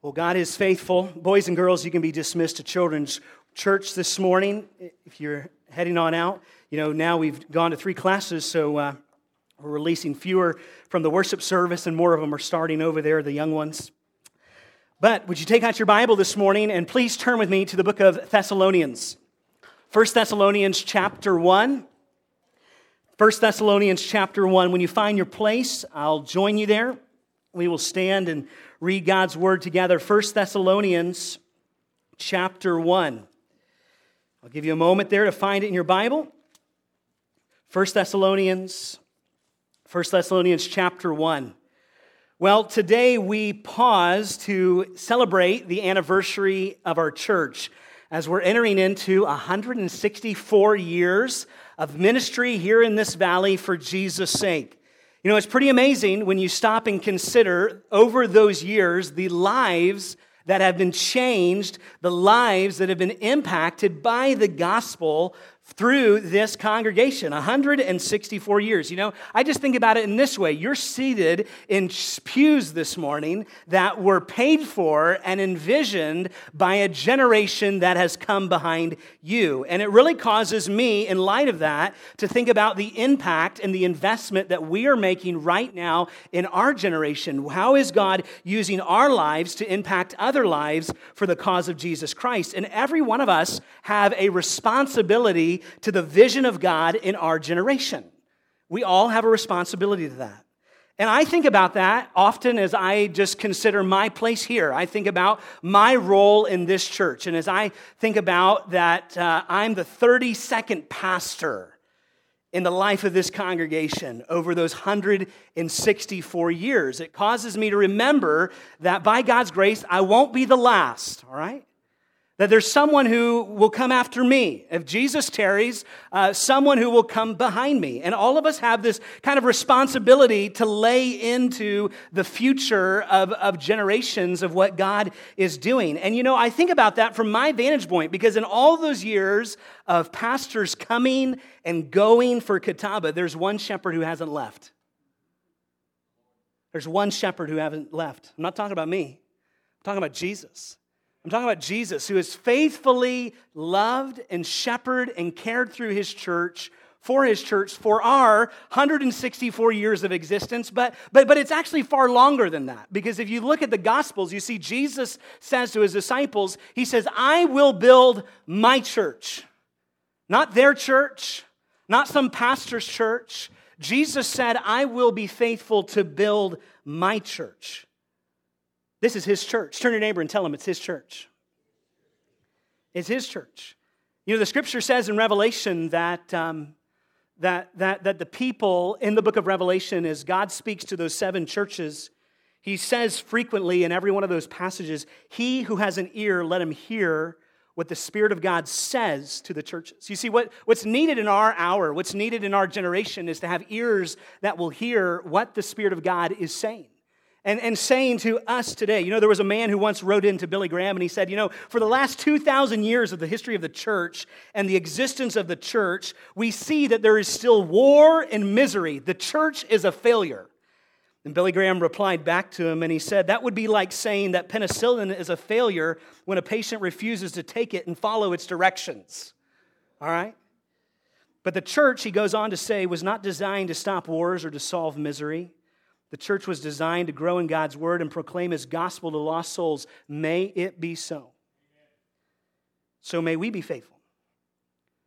Well, God is faithful. Boys and girls, you can be dismissed to children's church this morning if you're heading on out. You know, now we've gone to three classes, so uh, we're releasing fewer from the worship service, and more of them are starting over there, the young ones. But would you take out your Bible this morning and please turn with me to the book of Thessalonians? 1 Thessalonians chapter 1. 1 Thessalonians chapter 1. When you find your place, I'll join you there. We will stand and read God's word together. 1 Thessalonians chapter 1. I'll give you a moment there to find it in your Bible. 1 Thessalonians 1 Thessalonians chapter 1. Well, today we pause to celebrate the anniversary of our church as we're entering into 164 years of ministry here in this valley for Jesus' sake. You know, it's pretty amazing when you stop and consider over those years the lives that have been changed, the lives that have been impacted by the gospel through this congregation 164 years. You know i just think about it in this way. You're seated in pews this morning that were paid for and envisioned by a generation that has come behind you. And it really causes me in light of that to think about the impact and the investment that we are making right now in our generation. How is god using our lives to impact other lives for the cause of jesus christ? And every one of us have a responsibility to the vision of God in our generation. We all have a responsibility to that. And I think about that often as I just consider my place here. I think about my role in this church. And as I think about that, uh, I'm the 32nd pastor in the life of this congregation over those 164 years. It causes me to remember that by God's grace, I won't be the last, all right? That there's someone who will come after me. If Jesus tarries, uh, someone who will come behind me. And all of us have this kind of responsibility to lay into the future of, of generations of what God is doing. And you know, I think about that from my vantage point because in all those years of pastors coming and going for Catawba, there's one shepherd who hasn't left. There's one shepherd who hasn't left. I'm not talking about me, I'm talking about Jesus. I'm talking about Jesus, who has faithfully loved and shepherded and cared through his church for his church for our 164 years of existence. But, but, but it's actually far longer than that because if you look at the gospels you see jesus says to his disciples he says i will build my church. Not their church not some pastor's church. Jesus said i will be faithful to build my church this is his church. Turn your neighbor and tell him it's his church. It's his church. You know, the scripture says in Revelation that, um, that, that, that the people in the book of Revelation, as God speaks to those seven churches, he says frequently in every one of those passages, He who has an ear, let him hear what the Spirit of God says to the churches. You see, what, what's needed in our hour, what's needed in our generation is to have ears that will hear what the Spirit of God is saying and, and saying to us today. You know, there was a man who once wrote into Billy Graham and he said, You know, for the last 2,000 years of the history of the church and the existence of the church, we see that there is still war and misery. The church is a failure. And Billy Graham replied back to him and he said, That would be like saying that penicillin is a failure when a patient refuses to take it and follow its directions. All right? But the church, he goes on to say, was not designed to stop wars or to solve misery. The church was designed to grow in God's word and proclaim his gospel to lost souls. May it be so. So may we be faithful.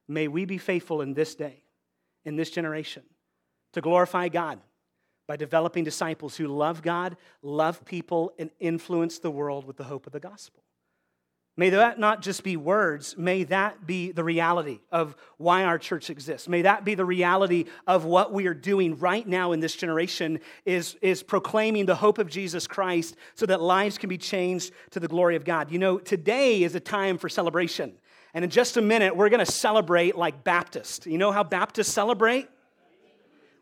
May we be faithful in this day, in this generation, to glorify God by developing disciples who love God, love people, and influence the world with the hope of the gospel. May that not just be words, may that be the reality of why our church exists. May that be the reality of what we are doing right now in this generation is, is proclaiming the hope of Jesus Christ so that lives can be changed to the glory of God. You know, today is a time for celebration. And in just a minute, we're going to celebrate like Baptists. You know how Baptists celebrate?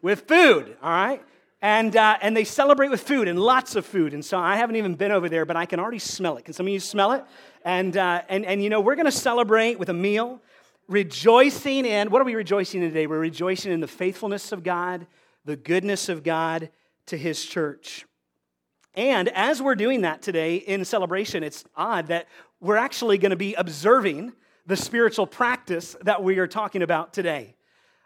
With food, all right? And, uh, and they celebrate with food and lots of food. And so I haven't even been over there, but I can already smell it. Can some of you smell it? And, uh, and, and you know, we're going to celebrate with a meal, rejoicing in what are we rejoicing in today? We're rejoicing in the faithfulness of God, the goodness of God to his church. And as we're doing that today in celebration, it's odd that we're actually going to be observing the spiritual practice that we are talking about today.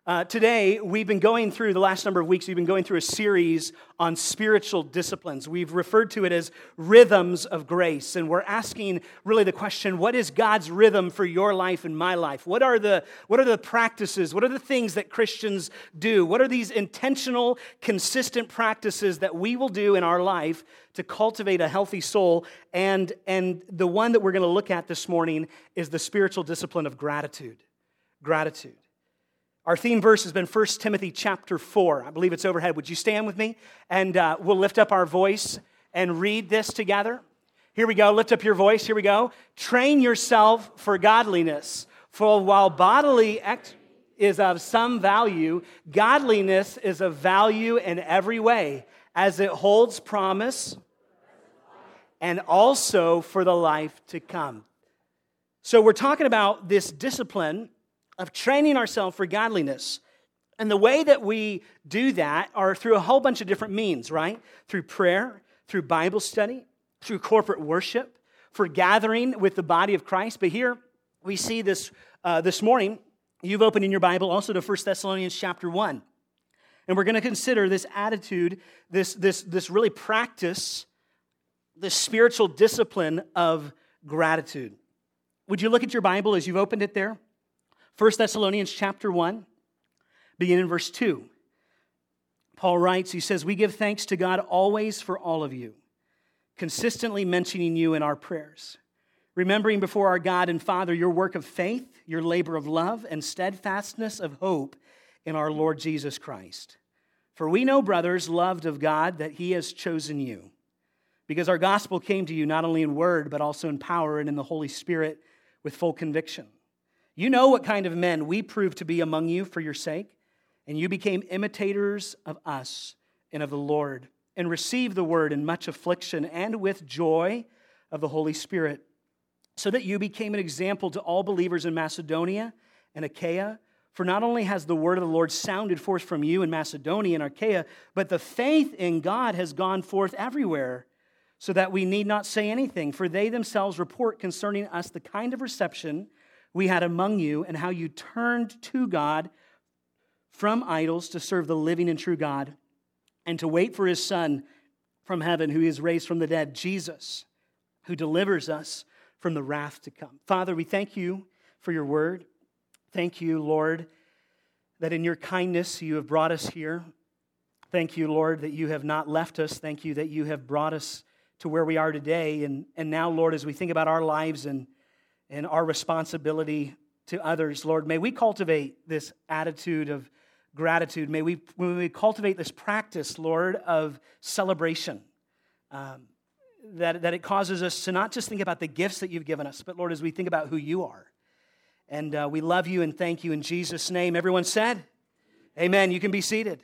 Uh, today, we've been going through the last number of weeks, we've been going through a series on spiritual disciplines. We've referred to it as rhythms of grace. And we're asking really the question what is God's rhythm for your life and my life? What are the, what are the practices? What are the things that Christians do? What are these intentional, consistent practices that we will do in our life to cultivate a healthy soul? And, and the one that we're going to look at this morning is the spiritual discipline of gratitude. Gratitude. Our theme verse has been 1 Timothy chapter 4. I believe it's overhead. Would you stand with me? And uh, we'll lift up our voice and read this together. Here we go. Lift up your voice. Here we go. Train yourself for godliness. For while bodily ex- is of some value, godliness is of value in every way, as it holds promise and also for the life to come. So, we're talking about this discipline of training ourselves for godliness. And the way that we do that are through a whole bunch of different means, right? Through prayer, through Bible study, through corporate worship, for gathering with the body of Christ. But here we see this uh, this morning. You've opened in your Bible also to 1 Thessalonians chapter 1. And we're going to consider this attitude, this, this, this really practice, this spiritual discipline of gratitude. Would you look at your Bible as you've opened it there? 1 Thessalonians chapter 1, beginning in verse 2. Paul writes, he says, We give thanks to God always for all of you, consistently mentioning you in our prayers, remembering before our God and Father your work of faith, your labor of love, and steadfastness of hope in our Lord Jesus Christ. For we know, brothers, loved of God, that he has chosen you, because our gospel came to you not only in word, but also in power and in the Holy Spirit with full conviction. You know what kind of men we proved to be among you for your sake, and you became imitators of us and of the Lord, and received the word in much affliction and with joy of the Holy Spirit, so that you became an example to all believers in Macedonia and Achaia. For not only has the word of the Lord sounded forth from you in Macedonia and Achaia, but the faith in God has gone forth everywhere, so that we need not say anything, for they themselves report concerning us the kind of reception we had among you and how you turned to God from idols to serve the living and true God and to wait for his Son from heaven, who is raised from the dead, Jesus, who delivers us from the wrath to come. Father, we thank you for your word. Thank you, Lord, that in your kindness you have brought us here. Thank you, Lord, that you have not left us. Thank you that you have brought us to where we are today. And, and now, Lord, as we think about our lives and and our responsibility to others. Lord, may we cultivate this attitude of gratitude. May we, may we cultivate this practice, Lord, of celebration. Um, that, that it causes us to not just think about the gifts that you've given us, but Lord, as we think about who you are. And uh, we love you and thank you in Jesus' name. Everyone said, Amen. You can be seated.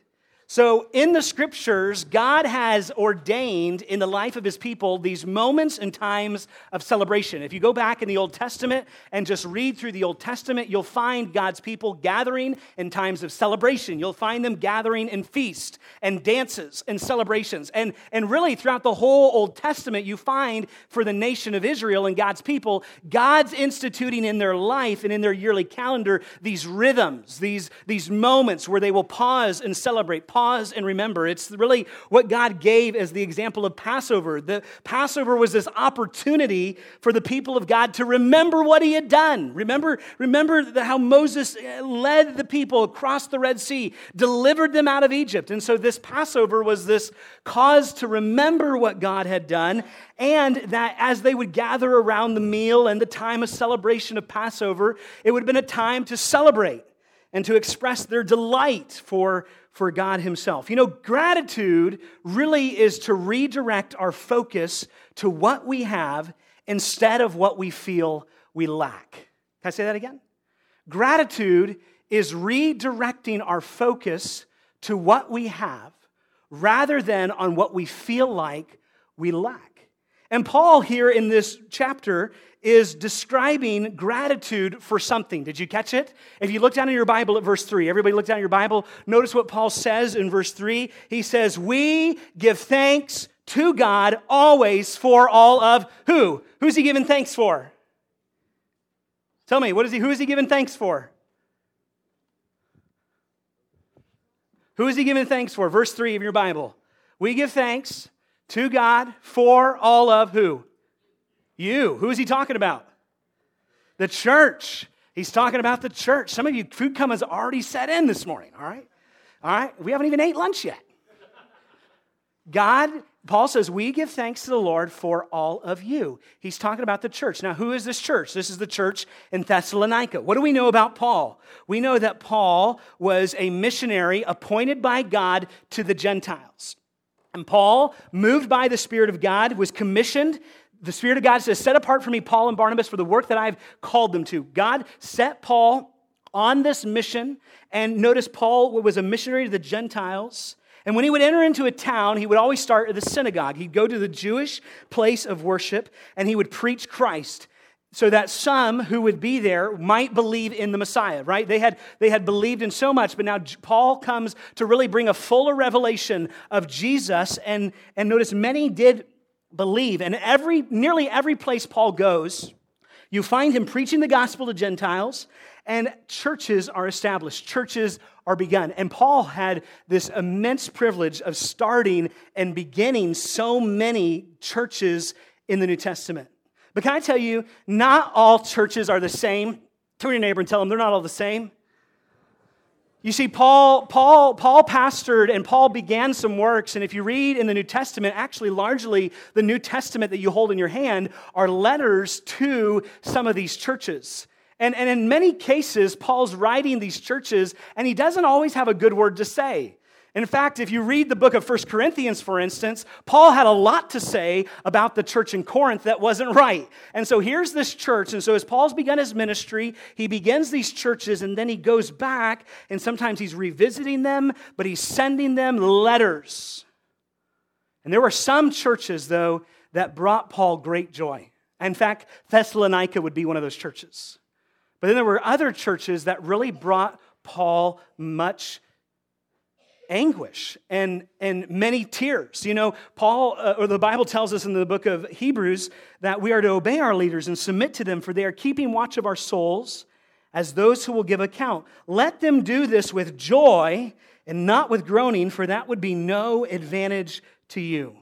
So, in the scriptures, God has ordained in the life of his people these moments and times of celebration. If you go back in the Old Testament and just read through the Old Testament, you'll find God's people gathering in times of celebration. You'll find them gathering in feast and dances and celebrations. And, and really, throughout the whole Old Testament, you find for the nation of Israel and God's people, God's instituting in their life and in their yearly calendar these rhythms, these, these moments where they will pause and celebrate pause and remember. It's really what God gave as the example of Passover. The Passover was this opportunity for the people of God to remember what he had done. Remember, remember how Moses eh, led the people across the Red Sea, delivered them out of Egypt. And so this Passover was this cause to remember what God had done and that as they would gather around the meal and the time of celebration of Passover, it would have been a time to celebrate and to express their delight for for God Himself. You know, gratitude really is to redirect our focus to what we have instead of what we feel we lack. Can I say that again? Gratitude is redirecting our focus to what we have rather than on what we feel like we lack. And Paul, here in this chapter, is describing gratitude for something. Did you catch it? If you look down in your Bible at verse 3, everybody look down in your Bible, notice what Paul says in verse 3. He says, We give thanks to God always for all of who? Who's he giving thanks for? Tell me, what is he, who is he giving thanks for? Who is he giving thanks for? Verse 3 of your Bible. We give thanks to God for all of who? You. Who is he talking about? The church. He's talking about the church. Some of you, food coma has already set in this morning, all right? All right? We haven't even ate lunch yet. God, Paul says, we give thanks to the Lord for all of you. He's talking about the church. Now, who is this church? This is the church in Thessalonica. What do we know about Paul? We know that Paul was a missionary appointed by God to the Gentiles. And Paul, moved by the Spirit of God, was commissioned. The Spirit of God says, Set apart for me Paul and Barnabas for the work that I've called them to. God set Paul on this mission. And notice Paul was a missionary to the Gentiles. And when he would enter into a town, he would always start at the synagogue. He'd go to the Jewish place of worship and he would preach Christ so that some who would be there might believe in the Messiah, right? They had, they had believed in so much, but now Paul comes to really bring a fuller revelation of Jesus. And, and notice many did believe. And every, nearly every place Paul goes, you find him preaching the gospel to Gentiles, and churches are established, churches are begun. And Paul had this immense privilege of starting and beginning so many churches in the New Testament. But can I tell you, not all churches are the same. Turn to your neighbor and tell them they're not all the same. You see, Paul, Paul, Paul pastored and Paul began some works. And if you read in the New Testament, actually, largely the New Testament that you hold in your hand are letters to some of these churches. And, and in many cases, Paul's writing these churches, and he doesn't always have a good word to say. In fact, if you read the book of First Corinthians, for instance, Paul had a lot to say about the church in Corinth that wasn't right. And so here's this church. And so as Paul's begun his ministry, he begins these churches and then he goes back and sometimes he's revisiting them, but he's sending them letters. And there were some churches, though, that brought Paul great joy. In fact, Thessalonica would be one of those churches. But then there were other churches that really brought Paul much anguish and, and many tears. You know, Paul, uh, or the Bible tells us in the book of Hebrews that we are to obey our leaders and submit to them, for they are keeping watch of our souls as those who will give account. Let them do this with joy and not with groaning, for that would be no advantage to you.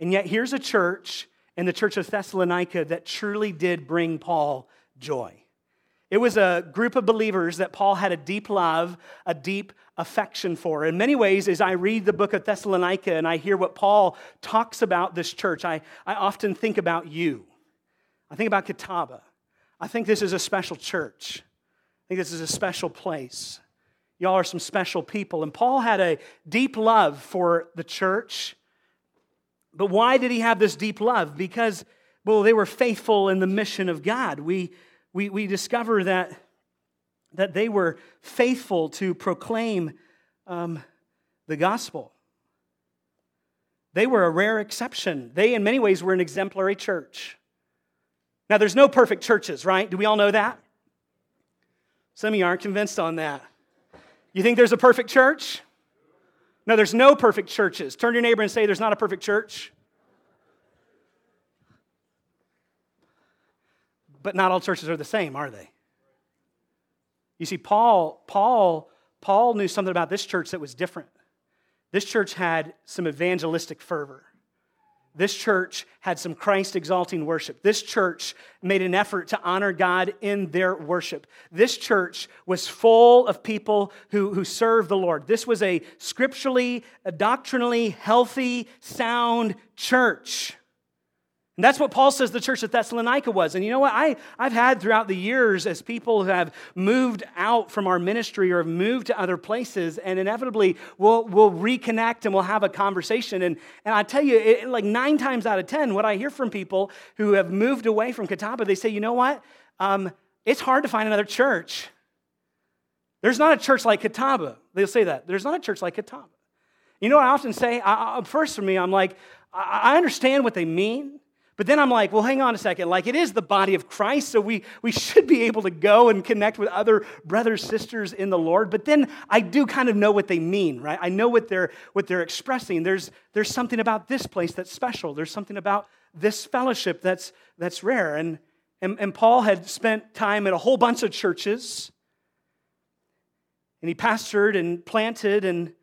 And yet, here's a church in the church of Thessalonica that truly did bring Paul joy. It was a group of believers that Paul had a deep love, a deep affection for. In many ways, as I read the book of Thessalonica and I hear what Paul talks about this church, I, I often think about you. I think about Catawba. I think this is a special church. I think this is a special place. Y'all are some special people. And Paul had a deep love for the church. But why did he have this deep love? Because, well, they were faithful in the mission of God. We we, we discover that, that they were faithful to proclaim um, the gospel. They were a rare exception. They, in many ways, were an exemplary church. Now, there's no perfect churches, right? Do we all know that? Some of you aren't convinced on that. You think there's a perfect church? No, there's no perfect churches. Turn to your neighbor and say, There's not a perfect church. But not all churches are the same, are they? You see, Paul, Paul, Paul knew something about this church that was different. This church had some evangelistic fervor. This church had some Christ exalting worship. This church made an effort to honor God in their worship. This church was full of people who, who served the Lord. This was a scripturally, doctrinally healthy, sound church. And that's what Paul says the church at Thessalonica was. And you know what? I, I've had throughout the years as people have moved out from our ministry or have moved to other places, and inevitably we'll, we'll reconnect and we'll have a conversation. And, and I tell you, it, like nine times out of 10, what I hear from people who have moved away from Catawba, they say, you know what? Um, it's hard to find another church. There's not a church like Catawba. They'll say that. There's not a church like Catawba. You know what I often say? I, I, first, for me, I'm like, I, I understand what they mean. But then I'm like, well, hang on a second. Like, it is the body of Christ, so we, we should be able to go and connect with other brothers, sisters in the Lord. But then I do kind of know what they mean, right? I know what they're, what they're expressing. There's, there's something about this place that's special, there's something about this fellowship that's, that's rare. And, and, and Paul had spent time at a whole bunch of churches, and he pastored and planted, and,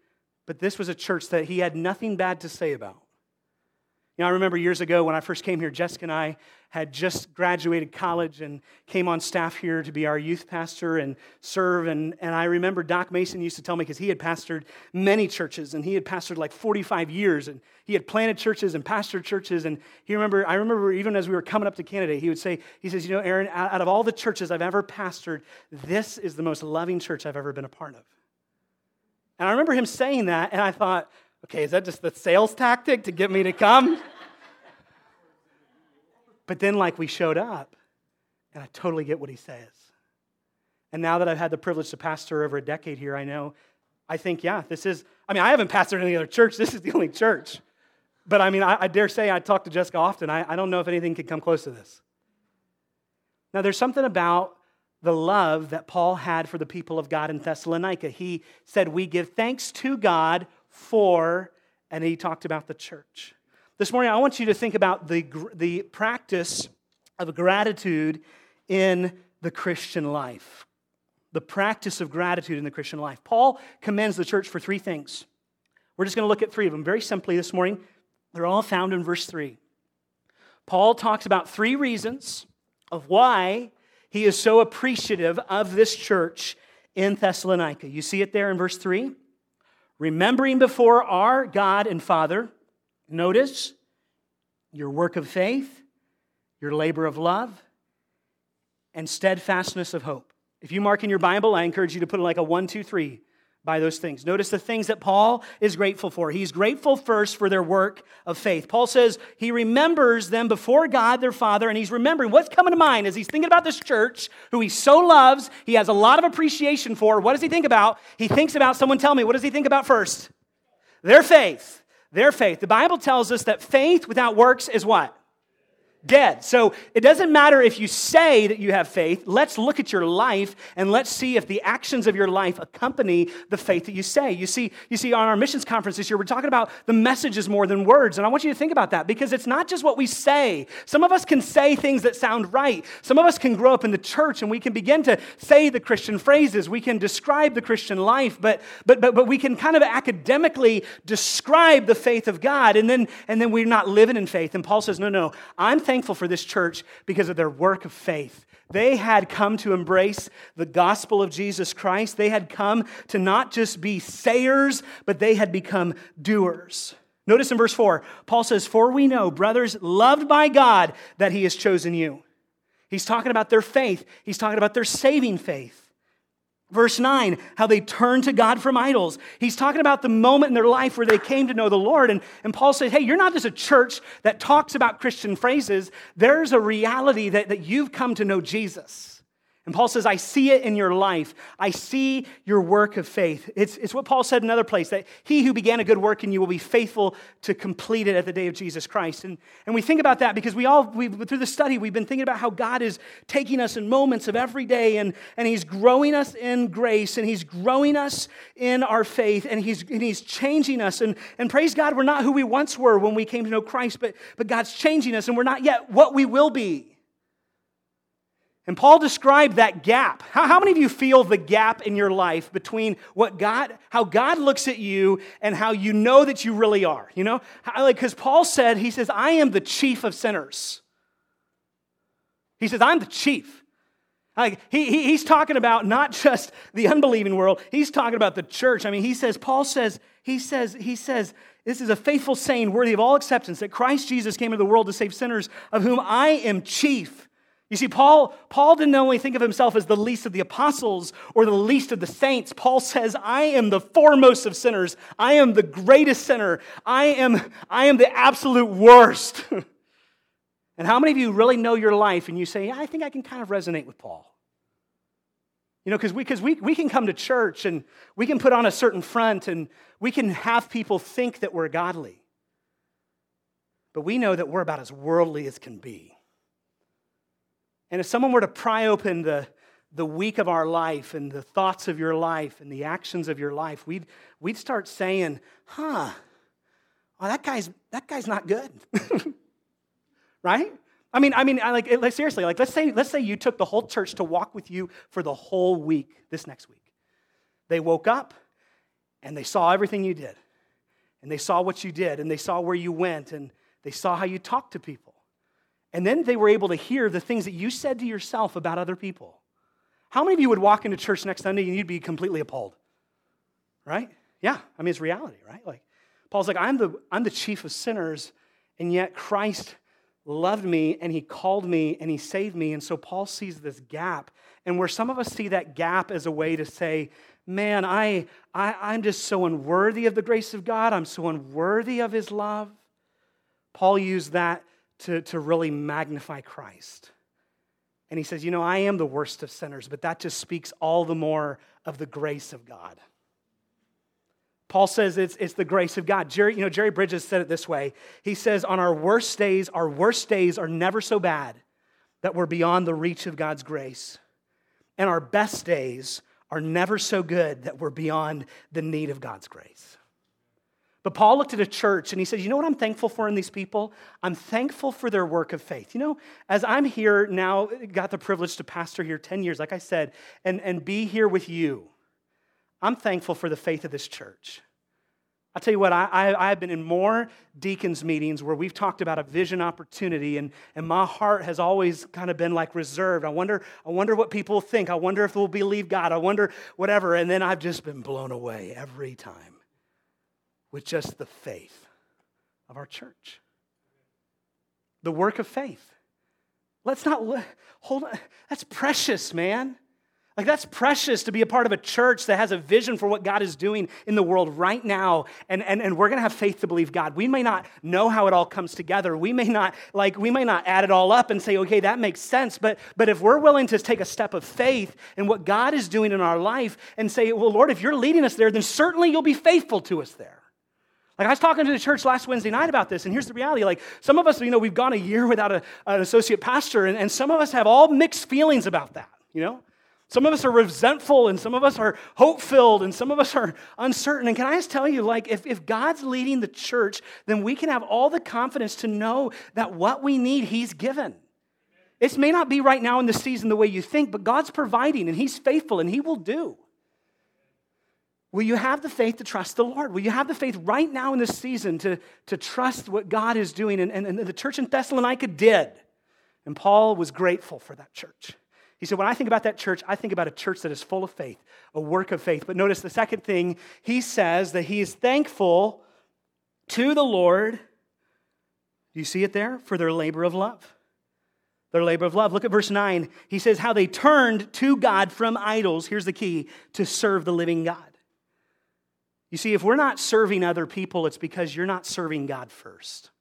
but this was a church that he had nothing bad to say about. You know, I remember years ago when I first came here, Jessica and I had just graduated college and came on staff here to be our youth pastor and serve. And, and I remember Doc Mason used to tell me because he had pastored many churches and he had pastored like 45 years and he had planted churches and pastored churches. And he remember, I remember even as we were coming up to Canada, he would say, he says, you know, Aaron, out of all the churches I've ever pastored, this is the most loving church I've ever been a part of. And I remember him saying that, and I thought, Okay, is that just the sales tactic to get me to come? but then, like, we showed up, and I totally get what he says. And now that I've had the privilege to pastor over a decade here, I know, I think, yeah, this is, I mean, I haven't pastored any other church. This is the only church. But I mean, I, I dare say I talk to Jessica often. I, I don't know if anything could come close to this. Now, there's something about the love that Paul had for the people of God in Thessalonica. He said, We give thanks to God for, and he talked about the church. This morning, I want you to think about the, the practice of gratitude in the Christian life. The practice of gratitude in the Christian life. Paul commends the church for three things. We're just going to look at three of them very simply this morning. They're all found in verse 3. Paul talks about three reasons of why he is so appreciative of this church in Thessalonica. You see it there in verse 3 remembering before our God and Father, notice your work of faith, your labor of love, and steadfastness of hope. If you mark in your Bible, I encourage you to put like a one, two, three by those things. Notice the things that Paul is grateful for. He's grateful first for their work of faith. Paul says he remembers them before God their Father, and he's remembering what's coming to mind as he's thinking about this church who he so loves, he has a lot of appreciation for. What does he think about? He thinks about, someone tell me, what does he think about first? Their faith. Their faith. The Bible tells us that faith without works is what? Dead. So it doesn't matter if you say that you have faith. Let's look at your life and let's see if the actions of your life accompany the faith that you say. You see, you see, on our missions conference this year, we're talking about the messages more than words. And I want you to think about that because it's not just what we say. Some of us can say things that sound right. Some of us can grow up in the church and we can begin to say the Christian phrases. We can describe the Christian life, but but but, but we can kind of academically describe the faith of God, and then and then we're not living in faith. And Paul says, no, no, I'm thankful for this church because of their work of faith. They had come to embrace the gospel of Jesus Christ. They had come to not just be sayers, but they had become doers. Notice in verse 4, Paul says, For we know, brothers, loved by God, that he has chosen you. He's talking about their faith, he's talking about their saving faith. Verse 9, how they turned to God from idols. He's talking about the moment in their life where they came to know the Lord. And, and Paul says, Hey, you're not just a church that talks about Christian phrases. There's a reality that, that you've come to know Jesus. And Paul says, I see it in your life. I see your work of faith. It's, it's what Paul said in another place that he who began a good work in you will be faithful to complete it at the day of Jesus Christ. And, and we think about that because we all, we, through the study, we've been thinking about how God is taking us in moments of every day and, and he's growing us in grace and he's growing us in our faith and he's, and he's changing us. And, and praise God, we're not who we once were when we came to know Christ, but, but God's changing us and we're not yet what we will be. And Paul described that gap. How, how, many of you feel the gap in your life between what God, how God looks at you and how you know that you really are? You know, like because Paul said, he says, "I am the chief of sinners." He says, "I'm the chief." Like he, he, he's talking about not just the unbelieving world. He's talking about the church. I mean, he says, Paul says, he says, he says, this is a faithful saying worthy of all acceptance that Christ Jesus came into the world to save sinners, of whom I am chief. You see, Paul, Paul didn't only think of himself as the least of the apostles or the least of the saints. Paul says, I am the foremost of sinners. I am the greatest sinner. I am, I am the absolute worst. and how many of you really know your life and you say, yeah, I think I can kind of resonate with Paul? You know, because we, cause we, we can come to church and we can put on a certain front and we can have people think that we're godly. but we know that we're about as worldly as can be. And if someone were to pry open the, the week of our life and the thoughts of your life and the actions of your life, we'd, we'd start saying, huh, oh, that guy's, that guy's not good. right? I mean, I mean, I like, like seriously, like let's say, let's say you took the whole church to walk with you for the whole week, this next week. They woke up and they saw everything you did. And they saw what you did, and they saw where you went, and they saw how you talked to people. And then they were able to hear the things that you said to yourself about other people. How many of you would walk into church next Sunday and you'd be completely appalled? Right? Yeah, I mean, it's reality, right? Like, Paul's like, I'm the, I'm the chief of sinners, and yet Christ loved me and he called me and he saved me. And so Paul sees this gap. And where some of us see that gap as a way to say, man, I, I, I'm just so unworthy of the grace of God, I'm so unworthy of his love. Paul used that to, to really magnify Christ. And he says, You know, I am the worst of sinners, but that just speaks all the more of the grace of God. Paul says it's, it's the grace of God. Jerry, you know, Jerry Bridges said it this way. He says, On our worst days, our worst days are never so bad that we're beyond the reach of God's grace. And our best days are never so good that we're beyond the need of God's grace. But Paul looked at a church and he said, You know what I'm thankful for in these people? I'm thankful for their work of faith. You know, as I'm here now, got the privilege to pastor here 10 years, like I said, and, and be here with you, I'm thankful for the faith of this church. I'll tell you what, I, I, have been in more deacons' meetings where we've talked about a vision opportunity, and, and my heart has always kind of been like reserved. I wonder, I wonder what people think. I wonder if they'll believe God. I wonder whatever. And then I've just been blown away every time with just the faith of our church. The work of faith. Let's not hold on. That's precious, man. Like, that's precious to be a part of a church that has a vision for what God is doing in the world right now. And, and, and we're going to have faith to believe God. We may not know how it all comes together. We may not, like, we may not add it all up and say, okay, that makes sense. But, but if we're willing to take a step of faith in what God is doing in our life and say, well, Lord, if you're leading us there, then certainly you'll be faithful to us there. Like I was talking to the church last Wednesday night about this, and here's the reality. Like some of us, you know, we've gone a year without a, an associate pastor, and, and some of us have all mixed feelings about that, you know? Some of us are resentful, and some of us are hope filled, and some of us are uncertain. And can I just tell you, like, if, if God's leading the church, then we can have all the confidence to know that what we need, He's given. It may not be right now in the season the way you think, but God's providing, and He's faithful, and He will do. Will you have the faith to trust the Lord? Will you have the faith right now in this season to, to trust what God is doing? And, and, and the church in Thessalonica did. And Paul was grateful for that church. He said, When I think about that church, I think about a church that is full of faith, a work of faith. But notice the second thing, he says that he is thankful to the Lord. Do you see it there? For their labor of love. Their labor of love. Look at verse 9. He says, How they turned to God from idols, here's the key, to serve the living God. You see, if we're not serving other people, it's because you're not serving God first.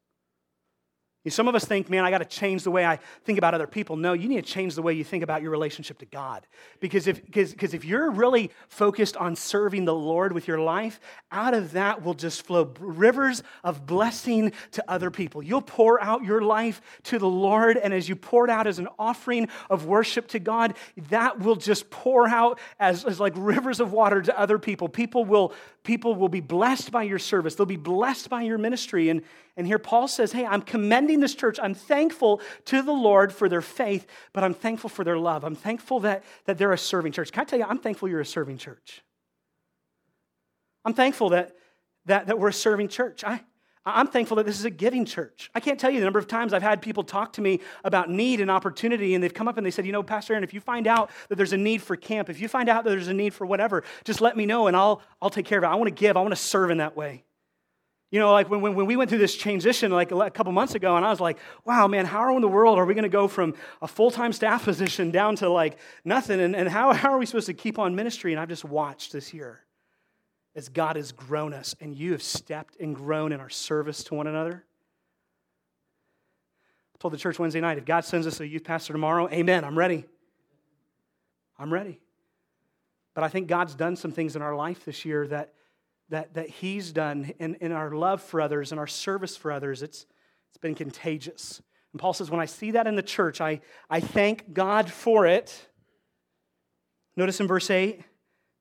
Some of us think, man, I got to change the way I think about other people. No, you need to change the way you think about your relationship to God. Because if, because, because if you're really focused on serving the Lord with your life, out of that will just flow rivers of blessing to other people. You'll pour out your life to the Lord, and as you pour it out as an offering of worship to God, that will just pour out as, as like rivers of water to other people. People will, people will be blessed by your service, they'll be blessed by your ministry. And, and here Paul says, Hey, I'm commending this church. I'm thankful to the Lord for their faith, but I'm thankful for their love. I'm thankful that, that they're a serving church. Can I tell you, I'm thankful you're a serving church. I'm thankful that, that, that we're a serving church. I, I'm thankful that this is a giving church. I can't tell you the number of times I've had people talk to me about need and opportunity, and they've come up and they said, You know, Pastor Aaron, if you find out that there's a need for camp, if you find out that there's a need for whatever, just let me know and I'll, I'll take care of it. I want to give, I want to serve in that way. You know, like when, when, when we went through this transition like a couple months ago, and I was like, wow, man, how in the world are we going to go from a full time staff position down to like nothing? And, and how, how are we supposed to keep on ministry? And I've just watched this year as God has grown us, and you have stepped and grown in our service to one another. I told the church Wednesday night if God sends us a youth pastor tomorrow, amen, I'm ready. I'm ready. But I think God's done some things in our life this year that that, that He's done in, in our love for others and our service for others. It's, It's been contagious. And Paul says, when I see that in the church, I, I thank God for it. Notice in verse 8,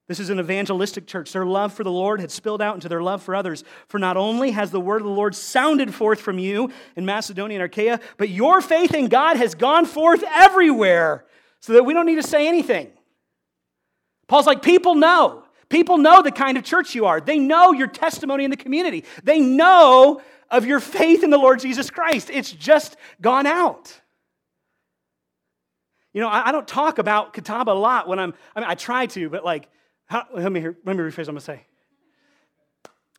this is an evangelistic church. Their love for the Lord had spilled out into their love for others. For not only has the word of the Lord sounded forth from you in Macedonia and Achaia, but your faith in God has gone forth everywhere, so that we don't need to say anything. Paul's like, people know. People know the kind of church you are. They know your testimony in the community. They know of your faith in the Lord Jesus Christ. It's just gone out. You know, I, I don't talk about Catawba a lot when I'm, I mean, I try to, but like, how, let, me let me rephrase what I'm going to say.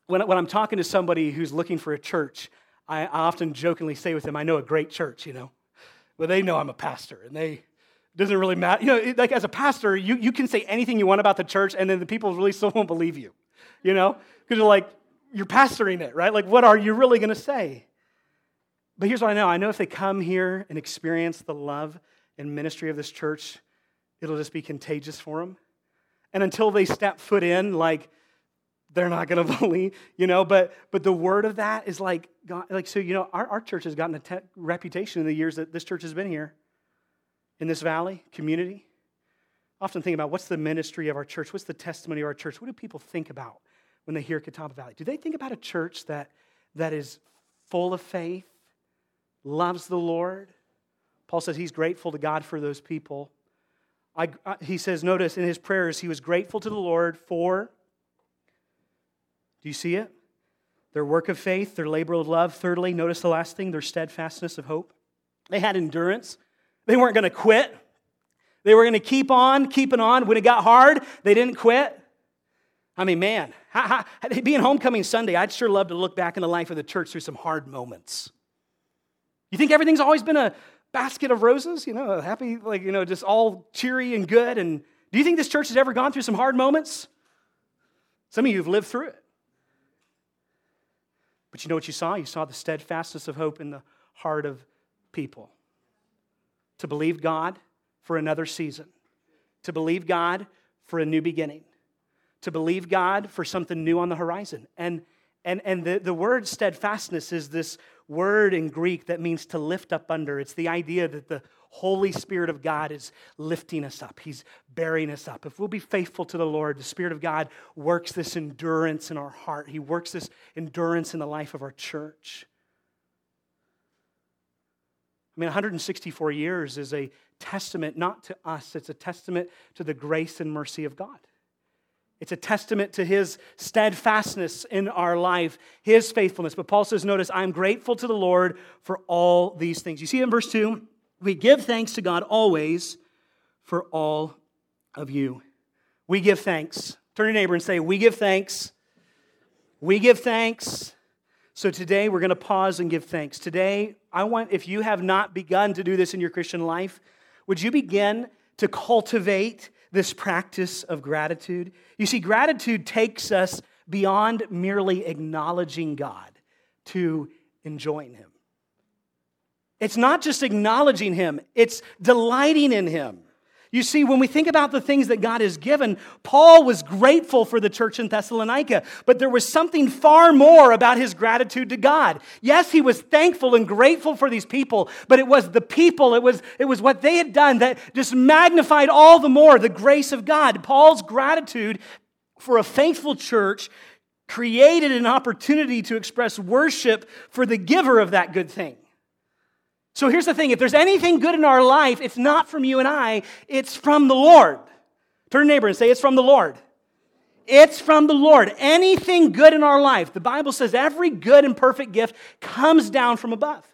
When, when I'm talking to somebody who's looking for a church, I, I often jokingly say with them, I know a great church, you know. But they know I'm a pastor, and they, doesn't really matter. You know, like as a pastor, you, you can say anything you want about the church, and then the people really still won't believe you, you know? Because you're like, you're pastoring it, right? Like, what are you really going to say? But here's what I know I know if they come here and experience the love and ministry of this church, it'll just be contagious for them. And until they step foot in, like, they're not going to believe, you know, but but the word of that is like, God, like so, you know, our, our church has gotten a te- reputation in the years that this church has been here in this valley, community. I often think about what's the ministry of our church? What's the testimony of our church? What do people think about when they hear Catawba Valley? Do they think about a church that, that is full of faith, loves the Lord? Paul says he's grateful to God for those people. I, I, he says, notice in his prayers, he was grateful to the Lord for, do you see it? Their work of faith, their labor of love. Thirdly, notice the last thing, their steadfastness of hope. They had endurance. They weren't going to quit. They were going to keep on, keeping on. When it got hard, they didn't quit. I mean, man, being homecoming Sunday, I'd sure love to look back in the life of the church through some hard moments. You think everything's always been a basket of roses, you know, happy, like, you know, just all cheery and good? And do you think this church has ever gone through some hard moments? Some of you have lived through it. But you know what you saw? You saw the steadfastness of hope in the heart of people to believe God for another season, to believe God for a new beginning, to believe God for something new on the horizon. And, and, and the, the word steadfastness is this word in Greek that means to lift up under. It's the idea that the Holy Spirit of God is lifting us up. He's bearing us up. If we'll be faithful to the Lord, the Spirit of God works this endurance in our heart. He works this endurance in the life of our church. I mean, 164 years is a testament not to us, it's a testament to the grace and mercy of God. It's a testament to his steadfastness in our life, his faithfulness. But Paul says, notice, I'm grateful to the Lord for all these things. You see in verse 2, we give thanks to God always for all of you. We give thanks. Turn to your neighbor and say, We give thanks. We give thanks. So today we're going to pause and give thanks. Today, I want, if you have not begun to do this in your Christian life, would you begin to cultivate this practice of gratitude? You see, gratitude takes us beyond merely acknowledging God to enjoying Him. It's not just acknowledging Him, it's delighting in Him. You see, when we think about the things that God has given, Paul was grateful for the church in Thessalonica, but there was something far more about his gratitude to God. Yes, he was thankful and grateful for these people, but it was the people, it was, it was what they had done that just magnified all the more the grace of God. Paul's gratitude for a faithful church created an opportunity to express worship for the giver of that good thing. So here's the thing if there's anything good in our life, it's not from you and I, it's from the Lord. Turn to neighbor and say, It's from the Lord. It's from the Lord. Anything good in our life, the Bible says every good and perfect gift comes down from above.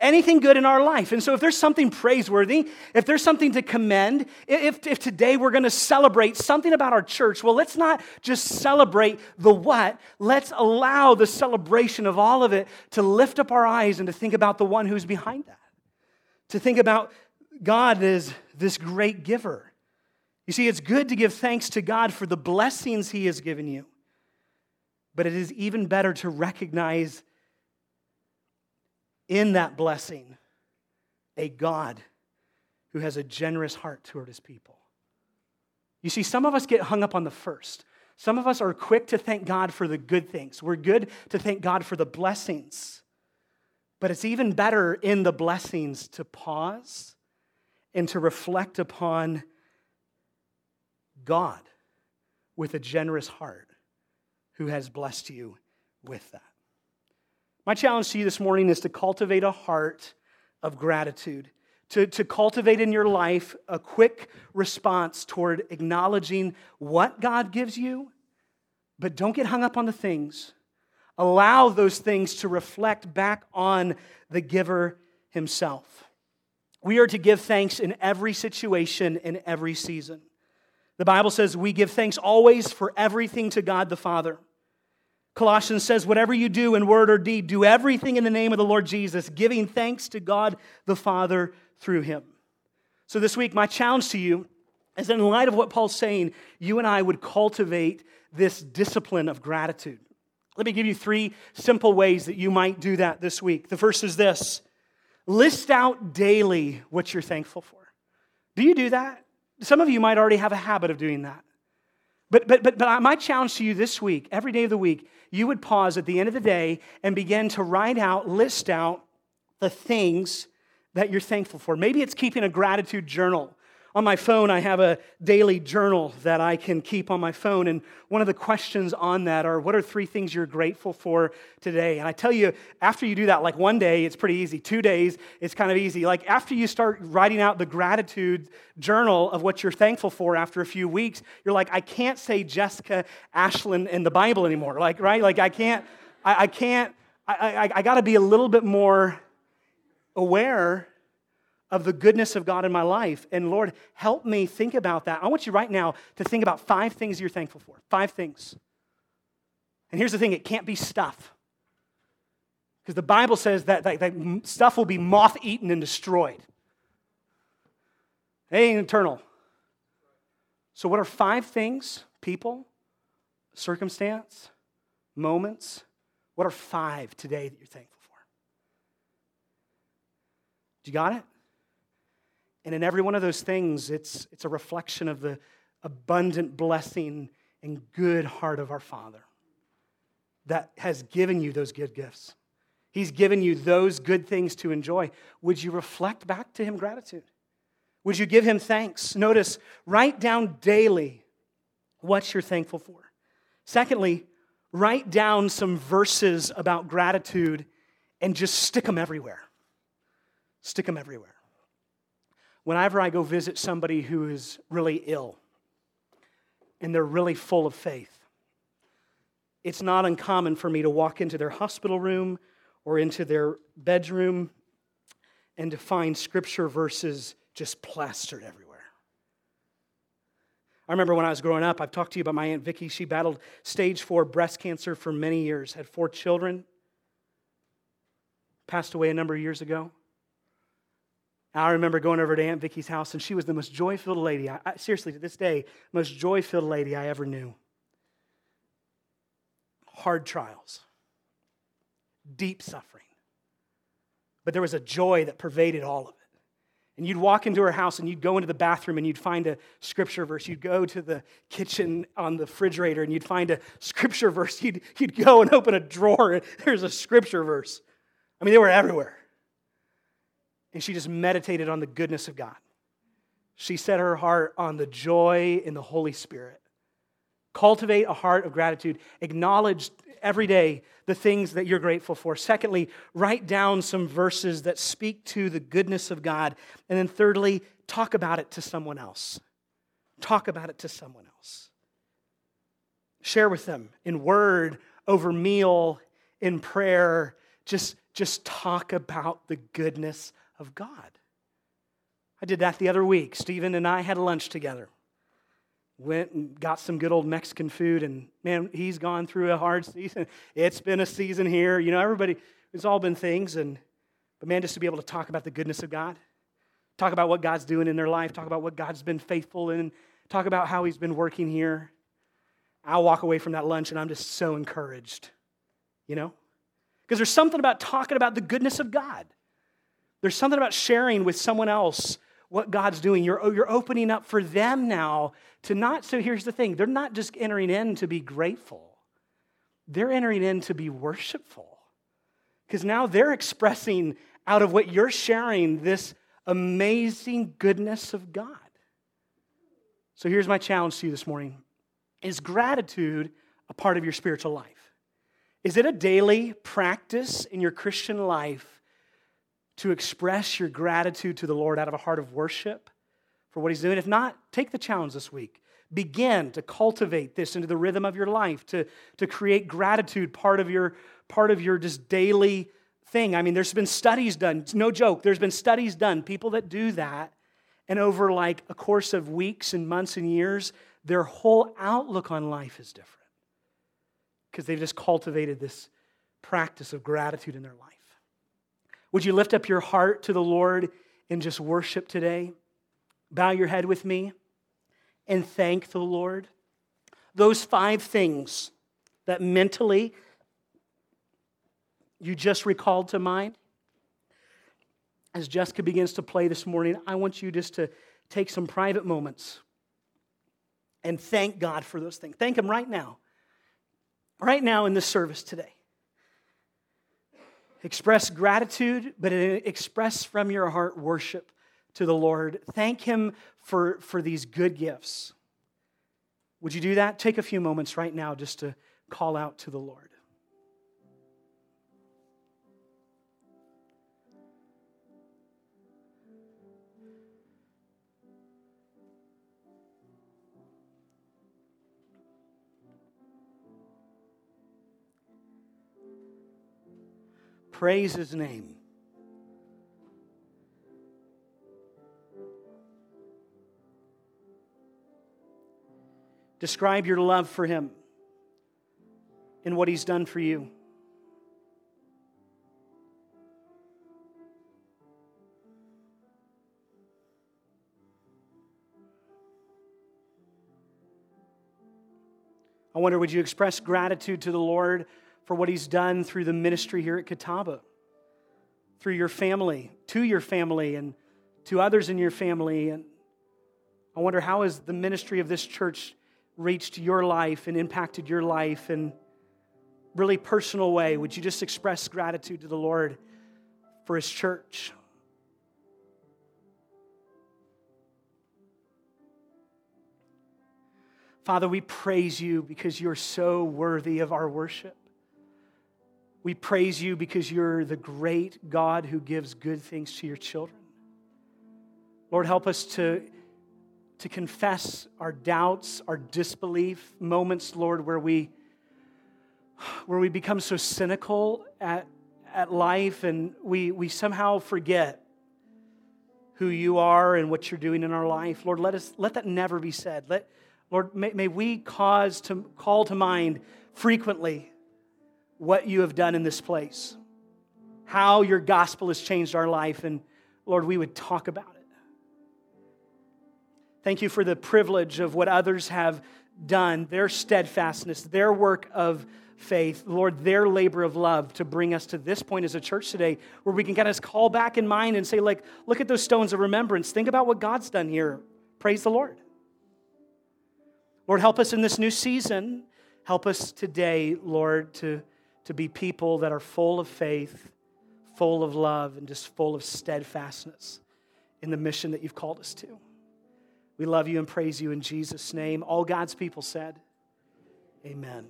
Anything good in our life. And so, if there's something praiseworthy, if there's something to commend, if, if today we're going to celebrate something about our church, well, let's not just celebrate the what. Let's allow the celebration of all of it to lift up our eyes and to think about the one who's behind that to think about God as this great giver. You see, it's good to give thanks to God for the blessings He has given you, but it is even better to recognize in that blessing a God who has a generous heart toward His people. You see, some of us get hung up on the first. Some of us are quick to thank God for the good things. We're good to thank God for the blessings. But it's even better in the blessings to pause and to reflect upon God with a generous heart who has blessed you with that. My challenge to you this morning is to cultivate a heart of gratitude, to, to cultivate in your life a quick response toward acknowledging what God gives you, but don't get hung up on the things. Allow those things to reflect back on the giver himself. We are to give thanks in every situation, in every season. The Bible says we give thanks always for everything to God the Father. Colossians says, whatever you do in word or deed, do everything in the name of the Lord Jesus, giving thanks to God the Father through him. So this week, my challenge to you is that in light of what Paul's saying, you and I would cultivate this discipline of gratitude. Let me give you three simple ways that you might do that this week. The first is this list out daily what you're thankful for. Do you do that? Some of you might already have a habit of doing that. But, but, but, but my challenge to you this week, every day of the week, you would pause at the end of the day and begin to write out, list out the things that you're thankful for. Maybe it's keeping a gratitude journal. On my phone, I have a daily journal that I can keep on my phone. And one of the questions on that are what are three things you're grateful for today? And I tell you, after you do that, like one day, it's pretty easy. Two days, it's kind of easy. Like after you start writing out the gratitude journal of what you're thankful for after a few weeks, you're like, I can't say Jessica Ashland in the Bible anymore. Like, right? Like, I can't, I, I can't, I, I, I got to be a little bit more aware of the goodness of God in my life. And Lord, help me think about that. I want you right now to think about five things you're thankful for. Five things. And here's the thing it can't be stuff. Because the Bible says that, that, that stuff will be moth eaten and destroyed. It ain't eternal. So, what are five things, people, circumstance, moments? What are five today that you're thankful for? Do you got it? And in every one of those things, it's, it's a reflection of the abundant blessing and good heart of our Father that has given you those good gifts. He's given you those good things to enjoy. Would you reflect back to Him gratitude? Would you give Him thanks? Notice, write down daily what you're thankful for. Secondly, write down some verses about gratitude and just stick them everywhere. Stick them everywhere whenever I go visit somebody who is really ill and they're really full of faith, it's not uncommon for me to walk into their hospital room or into their bedroom and to find scripture verses just plastered everywhere. I remember when I was growing up, I've talked to you about my Aunt Vicky. She battled stage four breast cancer for many years, had four children, passed away a number of years ago. I remember going over to Aunt Vicky's house, and she was the most joy filled lady. I, I, seriously, to this day, most joy filled lady I ever knew. Hard trials, deep suffering. But there was a joy that pervaded all of it. And you'd walk into her house and you'd go into the bathroom and you'd find a scripture verse. You'd go to the kitchen on the refrigerator and you'd find a scripture verse. You'd, you'd go and open a drawer and there's a scripture verse. I mean, they were everywhere and she just meditated on the goodness of God. She set her heart on the joy in the Holy Spirit. Cultivate a heart of gratitude. Acknowledge every day the things that you're grateful for. Secondly, write down some verses that speak to the goodness of God. And then thirdly, talk about it to someone else. Talk about it to someone else. Share with them in word, over meal, in prayer. Just, just talk about the goodness of God. I did that the other week. Stephen and I had lunch together. Went and got some good old Mexican food, and man, he's gone through a hard season. It's been a season here. You know, everybody, it's all been things. And, but man, just to be able to talk about the goodness of God, talk about what God's doing in their life, talk about what God's been faithful in, talk about how he's been working here. I'll walk away from that lunch and I'm just so encouraged, you know? Because there's something about talking about the goodness of God. There's something about sharing with someone else what God's doing. You're, oh, you're opening up for them now to not, so here's the thing they're not just entering in to be grateful, they're entering in to be worshipful. Because now they're expressing out of what you're sharing this amazing goodness of God. So here's my challenge to you this morning Is gratitude a part of your spiritual life? Is it a daily practice in your Christian life to express your gratitude to the Lord out of a heart of worship for what He's doing? If not, take the challenge this week. Begin to cultivate this into the rhythm of your life, to, to create gratitude part of your part of your just daily thing. I mean, there's been studies done, no joke, there's been studies done, people that do that, and over like a course of weeks and months and years, their whole outlook on life is different because they've just cultivated this practice of gratitude in their life. Would you lift up your heart to the Lord and just worship today? Bow your head with me and thank the Lord. Those five things that mentally you just recalled to mind. As Jessica begins to play this morning, I want you just to take some private moments and thank God for those things. Thank Him right now, right now in this service today. Express gratitude, but express from your heart worship to the Lord. Thank Him for, for these good gifts. Would you do that? Take a few moments right now just to call out to the Lord. Praise his name. Describe your love for him and what he's done for you. I wonder, would you express gratitude to the Lord for what he's done through the ministry here at Catawba, through your family, to your family, and to others in your family. And I wonder how has the ministry of this church reached your life and impacted your life in really personal way? Would you just express gratitude to the Lord for his church? Father, we praise you because you're so worthy of our worship. We praise you because you're the great God who gives good things to your children. Lord, help us to, to confess our doubts, our disbelief, moments, Lord, where we, where we become so cynical at, at life and we, we somehow forget who you are and what you're doing in our life. Lord, let, us, let that never be said. Let, Lord, may, may we cause to call to mind frequently what you have done in this place, how your gospel has changed our life, and Lord, we would talk about it. Thank you for the privilege of what others have done, their steadfastness, their work of faith, Lord, their labor of love to bring us to this point as a church today where we can kind of call back in mind and say, like, look at those stones of remembrance. Think about what God's done here. Praise the Lord. Lord, help us in this new season. Help us today, Lord, to to be people that are full of faith, full of love, and just full of steadfastness in the mission that you've called us to. We love you and praise you in Jesus' name. All God's people said, Amen.